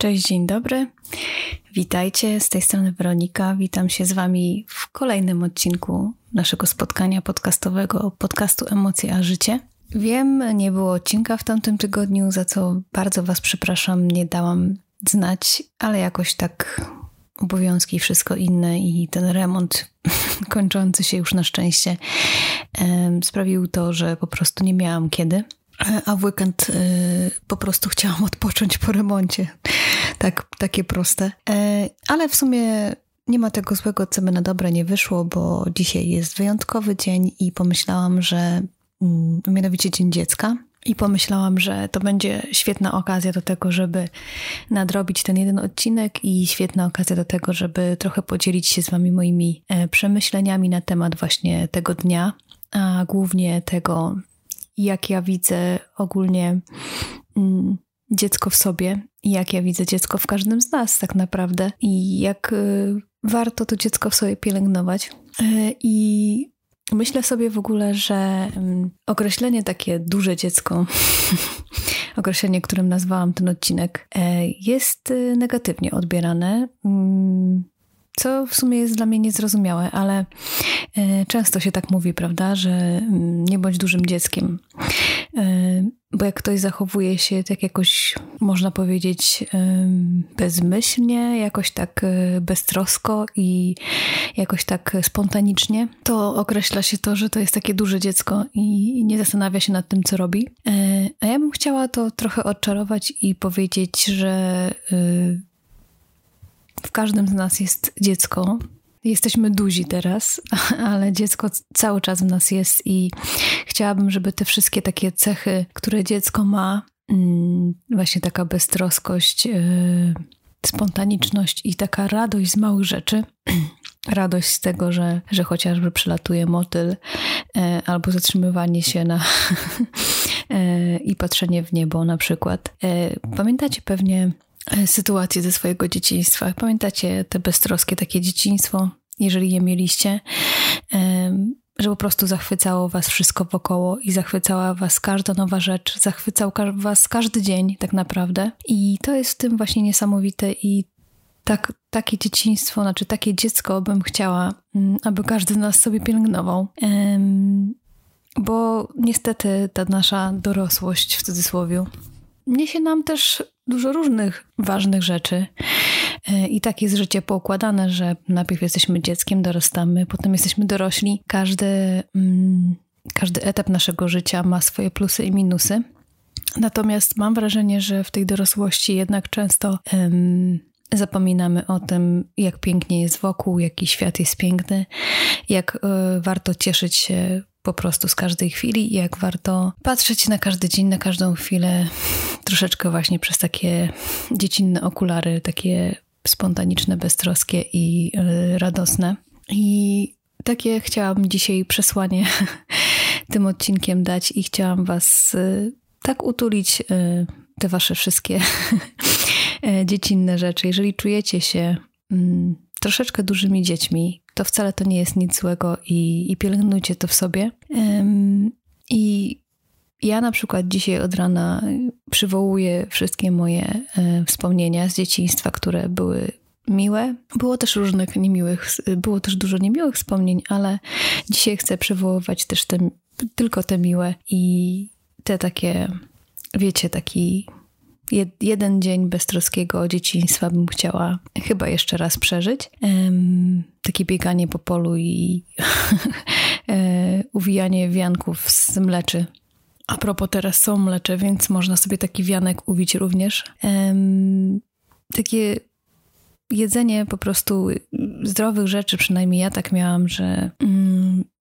Cześć, dzień dobry. Witajcie, z tej strony Weronika. Witam się z Wami w kolejnym odcinku naszego spotkania podcastowego podcastu Emocje a Życie. Wiem, nie było odcinka w tamtym tygodniu, za co bardzo Was przepraszam, nie dałam znać, ale jakoś tak obowiązki i wszystko inne i ten remont kończący się już na szczęście sprawił to, że po prostu nie miałam kiedy. A w weekend y, po prostu chciałam odpocząć po remoncie. Tak, takie proste. E, ale w sumie nie ma tego złego, co by na dobre nie wyszło, bo dzisiaj jest wyjątkowy dzień i pomyślałam, że mm, mianowicie Dzień Dziecka. I pomyślałam, że to będzie świetna okazja do tego, żeby nadrobić ten jeden odcinek i świetna okazja do tego, żeby trochę podzielić się z Wami moimi e, przemyśleniami na temat właśnie tego dnia, a głównie tego, jak ja widzę ogólnie mm, dziecko w sobie jak ja widzę dziecko w każdym z nas tak naprawdę i jak y, warto to dziecko w sobie pielęgnować. Y, I myślę sobie w ogóle, że y, określenie takie duże dziecko, określenie, którym nazwałam ten odcinek, y, jest y, negatywnie odbierane. Co w sumie jest dla mnie niezrozumiałe, ale e, często się tak mówi, prawda, że mm, nie bądź dużym dzieckiem. E, bo jak ktoś zachowuje się tak jakoś, można powiedzieć, bezmyślnie, jakoś tak e, beztrosko i jakoś tak spontanicznie, to określa się to, że to jest takie duże dziecko i nie zastanawia się nad tym, co robi. A ja bym chciała to trochę odczarować i powiedzieć, że w każdym z nas jest dziecko. Jesteśmy duzi teraz, ale dziecko cały czas w nas jest i chciałabym, żeby te wszystkie takie cechy, które dziecko ma, mm, właśnie taka beztroskość, e, spontaniczność i taka radość z małych rzeczy, radość z tego, że, że chociażby przylatuje motyl e, albo zatrzymywanie się na e, i patrzenie w niebo na przykład. Pamiętacie pewnie sytuacje ze swojego dzieciństwa. Pamiętacie te beztroskie takie dzieciństwo, jeżeli je mieliście, że po prostu zachwycało was wszystko wokoło i zachwycała was każda nowa rzecz, zachwycał was każdy dzień tak naprawdę. I to jest w tym właśnie niesamowite i tak, takie dzieciństwo, znaczy takie dziecko bym chciała, mm, aby każdy z nas sobie pielęgnował. Bo niestety ta nasza dorosłość w cudzysłowie niesie nam też dużo różnych ważnych rzeczy. E, I tak jest życie poukładane, że najpierw jesteśmy dzieckiem, dorastamy, potem jesteśmy dorośli. Każdy, mm, każdy etap naszego życia ma swoje plusy i minusy. Natomiast mam wrażenie, że w tej dorosłości jednak często um, zapominamy o tym, jak pięknie jest wokół, jaki świat jest piękny, jak y, warto cieszyć się po prostu z każdej chwili i jak warto patrzeć na każdy dzień, na każdą chwilę troszeczkę właśnie przez takie dziecinne okulary, takie spontaniczne, beztroskie i y, radosne. I takie chciałam dzisiaj przesłanie tym odcinkiem dać i chciałam Was y, tak utulić y, te Wasze wszystkie dziecinne rzeczy. Jeżeli czujecie się mm, troszeczkę dużymi dziećmi, to wcale to nie jest nic złego i, i pielęgnujcie to w sobie. I ja na przykład dzisiaj od rana przywołuję wszystkie moje e, wspomnienia z dzieciństwa, które były miłe. Było też różnych niemiłych, było też dużo niemiłych wspomnień, ale dzisiaj chcę przywoływać też te, tylko te miłe i te takie, wiecie, taki jeden dzień beztroskiego dzieciństwa bym chciała chyba jeszcze raz przeżyć. Um, takie bieganie po polu i e, uwijanie wianków z mleczy. A propos, teraz są mlecze, więc można sobie taki wianek uwić również. Um, takie jedzenie po prostu zdrowych rzeczy, przynajmniej ja tak miałam, że mm,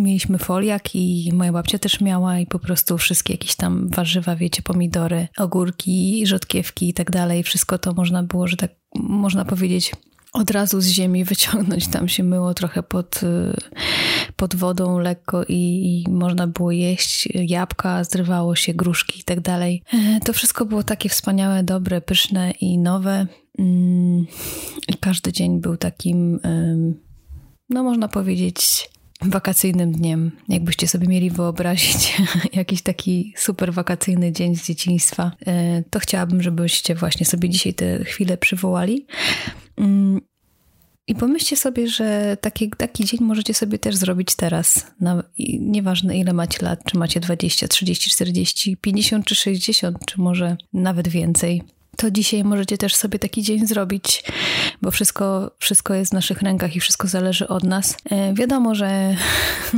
mieliśmy foliak i moja babcia też miała i po prostu wszystkie jakieś tam warzywa, wiecie, pomidory, ogórki, rzodkiewki i tak dalej, wszystko to można było, że tak można powiedzieć od razu z ziemi wyciągnąć. Tam się myło trochę pod, y, pod wodą lekko i, i, można było jeść jabłka, zrywało się gruszki i tak dalej. E, to wszystko było takie wspaniałe, dobre, pyszne i nowe. Mm, każdy dzień był takim, no można powiedzieć, wakacyjnym dniem, jakbyście sobie mieli wyobrazić jakiś taki super wakacyjny dzień z dzieciństwa, e, to chciałabym, żebyście właśnie sobie dzisiaj te chwile przywołali. Mm, I pomyślcie sobie, że taki, taki dzień możecie sobie też zrobić teraz. Na, nieważne ile macie lat, czy macie 20, 30, 40, 50 czy 60, czy może nawet więcej to dzisiaj możecie też sobie taki dzień zrobić, bo wszystko, wszystko jest w naszych rękach i wszystko zależy od nas. E, wiadomo, że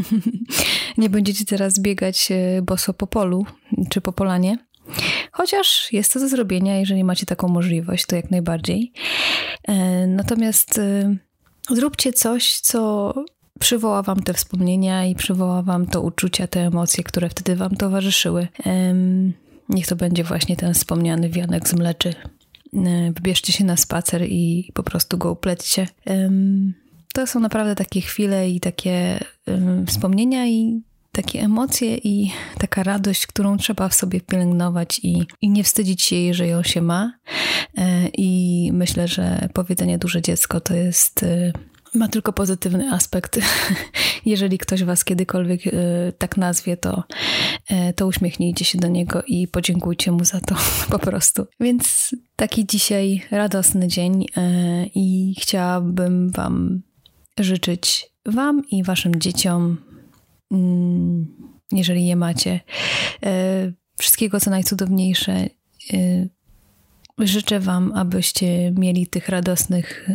nie będziecie teraz biegać e, boso po polu czy po polanie. Chociaż jest to do zrobienia, jeżeli macie taką możliwość, to jak najbardziej. E, natomiast zróbcie coś, co przywoła wam te wspomnienia i przywoła wam to uczucia, te emocje, które wtedy wam towarzyszyły. Niech to będzie właśnie ten wspomniany wianek z mleczy. E, wybierzcie się na spacer i po prostu go uplećcie. To są naprawdę takie chwile i takie wspomnienia i takie emocje i taka radość, którą trzeba w sobie pielęgnować i, i nie wstydzić się, jeżeli ją się ma. E, I myślę, że powiedzenie duże dziecko to jest e, ma tylko pozytywny aspekt. Jeżeli ktoś was kiedykolwiek y, tak nazwie, to, y, to uśmiechnijcie się do niego i podziękujcie mu za to po prostu. Więc taki dzisiaj radosny dzień y, i chciałabym wam życzyć wam i waszym dzieciom, mm, jeżeli je macie, wszystkiego co najcudowniejsze. Życzę wam, abyście mieli tych radosnych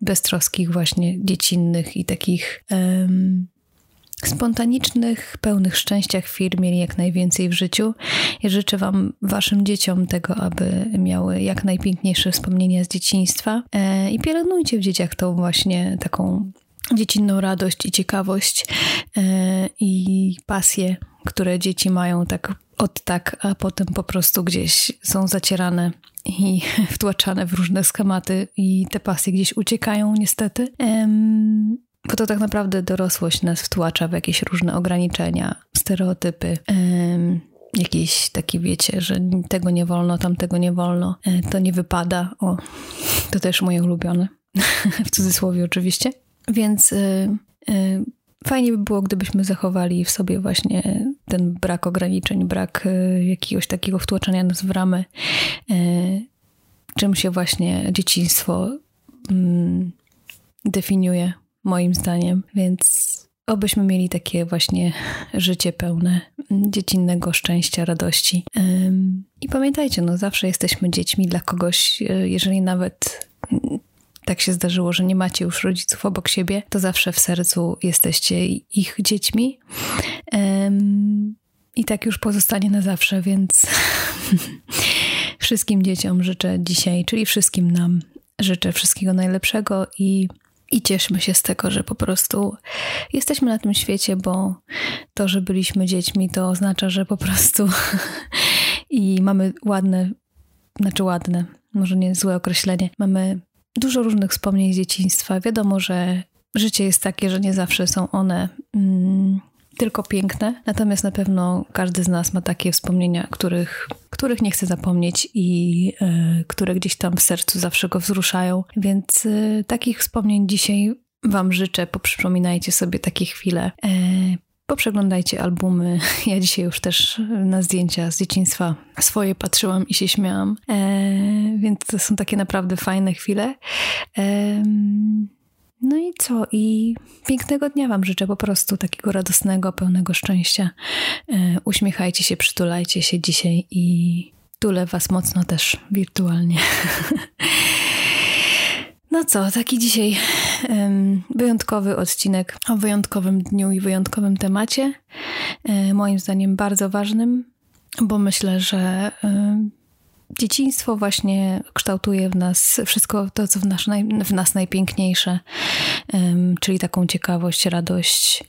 beztroskich właśnie dziecinnych i takich um, spontanicznych, pełnych szczęścia chwil mieli jak najwięcej w życiu. Życzę Wam, Waszym dzieciom tego, aby miały jak najpiękniejsze wspomnienia z dzieciństwa e, i pielęgnujcie w dzieciach tą właśnie taką dziecinną radość i ciekawość e, i pasję, które dzieci mają tak od tak, a potem po prostu gdzieś są zacierane i wtłaczane w różne schematy i te pasje gdzieś uciekają niestety. Bo to tak naprawdę dorosłość nas wtłacza w jakieś różne ograniczenia, stereotypy, jakieś takie wiecie, że tego nie wolno, tamtego nie wolno, e, to nie wypada. O, to też moje ulubione, w cudzysłowie oczywiście. Więc y, y, Fajnie by było, gdybyśmy zachowali w sobie właśnie ten brak ograniczeń, brak e, jakiegoś takiego wtłaczania nas w ramy, e, czym się właśnie dzieciństwo mm, definiuje, moim zdaniem. Więc obyśmy mieli takie właśnie życie pełne dziecinnego szczęścia, radości. I pamiętajcie, no zawsze jesteśmy dziećmi dla kogoś, e, jeżeli nawet tak się zdarzyło, że nie macie już rodziców obok siebie, to zawsze w sercu jesteście ich dziećmi. I tak już pozostanie na zawsze, więc wszystkim dzieciom życzę dzisiaj, czyli wszystkim nam życzę wszystkiego najlepszego i, i cieszmy się z tego, że po prostu jesteśmy na tym świecie, bo to, że byliśmy dziećmi, to oznacza, że po prostu i mamy ładne, znaczy ładne, może nie złe określenie, mamy dużo różnych wspomnień z dzieciństwa. Wiadomo, że życie jest takie, że nie zawsze są one mm, tylko piękne, natomiast na pewno każdy z nas ma takie wspomnienia, których, których nie chce zapomnieć i y, które gdzieś tam w sercu zawsze go wzruszają. Więc y, takich wspomnień dzisiaj Wam życzę. Poprzypominajcie sobie takie chwile. Y, Poprzeglądajcie albumy. Ja dzisiaj już też na zdjęcia z dzieciństwa swoje patrzyłam i się śmiałam. E, więc to są takie naprawdę fajne chwile. E, no i co? I pięknego dnia Wam życzę, po prostu takiego radosnego, pełnego szczęścia. E, uśmiechajcie się, przytulajcie się dzisiaj i tulę Was mocno też wirtualnie. No co, taki dzisiaj um, wyjątkowy odcinek o wyjątkowym dniu i wyjątkowym temacie. Um, moim zdaniem bardzo ważnym, bo myślę, że um, dzieciństwo właśnie kształtuje w nas wszystko to, co w nas, naj, w nas najpiękniejsze, czyli taką ciekawość, radość.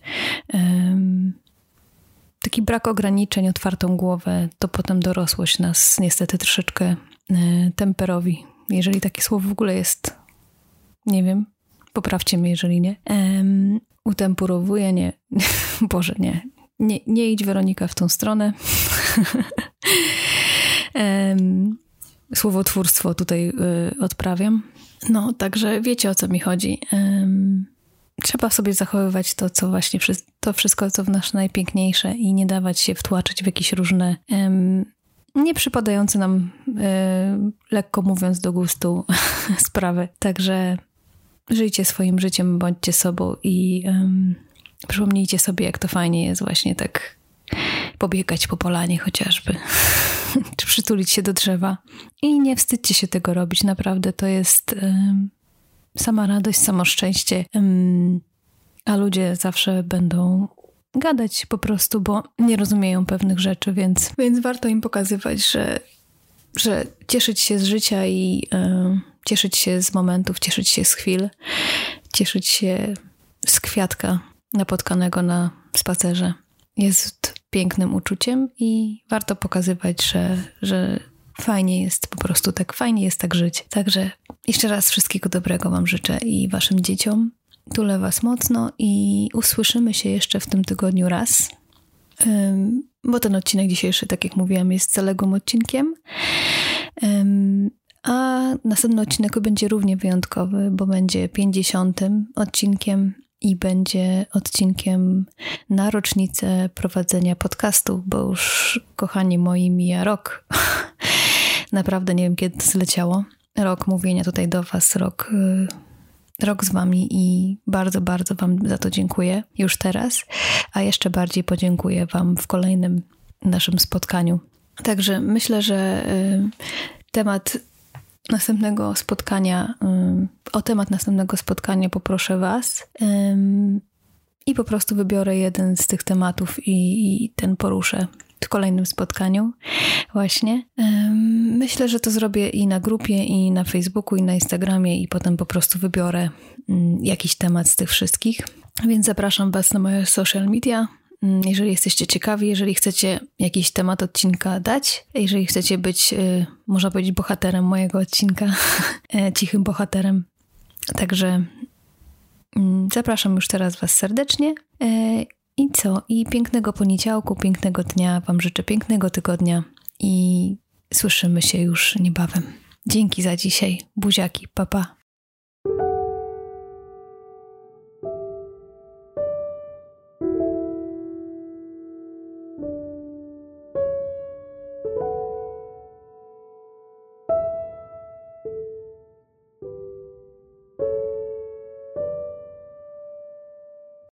Taki brak ograniczeń, otwartą głowę, to potem dorosłość nas niestety troszeczkę e, temperowi, jeżeli takie słowo w ogóle jest nie wiem, poprawcie mnie, jeżeli nie. Um, utempurowuje, nie. Boże, nie. nie. Nie idź Weronika w tą stronę. słowotwórstwo tutaj y, odprawiam. No, także wiecie o co mi chodzi. Trzeba sobie zachowywać to, co właśnie, to wszystko, co w nas najpiękniejsze i nie dawać się wtłaczać w jakieś różne nie przypadające nam, e, lekko mówiąc, do gustu sprawy. Także żyjcie swoim życiem, bądźcie sobą i um, przypomnijcie sobie, jak to fajnie jest właśnie tak pobiegać po polanie chociażby, czy przytulić się do drzewa. I nie wstydźcie się tego robić, naprawdę to jest sama radość, samo szczęście. A ludzie zawsze będą gadać po prostu, bo nie rozumieją pewnych rzeczy, więc, więc warto im pokazywać, że, że cieszyć się z życia i cieszyć się z momentów, cieszyć się z chwil, cieszyć się z kwiatka napotkanego na spacerze jest pięknym uczuciem i warto pokazywać, że, że fajnie jest po prostu tak, fajnie jest tak żyć. Także jeszcze raz wszystkiego dobrego Wam życzę i Waszym dzieciom, Tulę Was mocno i usłyszymy się jeszcze w tym tygodniu raz. Bo ten odcinek dzisiejszy, tak jak mówiłam, jest zaległym odcinkiem. A następny odcinek będzie równie wyjątkowy, bo będzie 50. odcinkiem i będzie odcinkiem na rocznicę prowadzenia podcastu, bo już, kochani moi, mija rok. Naprawdę nie wiem, kiedy zleciało. Rok mówienia tutaj do Was, rok y, rok z Wami i bardzo, bardzo Wam za to dziękuję już teraz, a jeszcze bardziej podziękuję Wam w kolejnym naszym spotkaniu. Także myślę, że y, temat następnego spotkania, o temat następnego spotkania poproszę Was i po prostu wybiorę jeden z tych tematów i, ten poruszę w kolejnym spotkaniu właśnie. Myślę, że to zrobię i na grupie, i na Facebooku, i na Instagramie i potem po prostu wybiorę jakiś temat z tych wszystkich. Więc zapraszam Was na moje social media. Mm, jeżeli jesteście ciekawi, jeżeli chcecie jakiś temat odcinka dać, jeżeli chcecie być, y, można powiedzieć, bohaterem mojego odcinka, e, cichym bohaterem. Także mm, zapraszam już teraz Was serdecznie e, i co? I pięknego poniedziałku, pięknego dnia. Wam życzę pięknego tygodnia i słyszymy się już niebawem. Dzięki za dzisiaj. Buziaki, papa.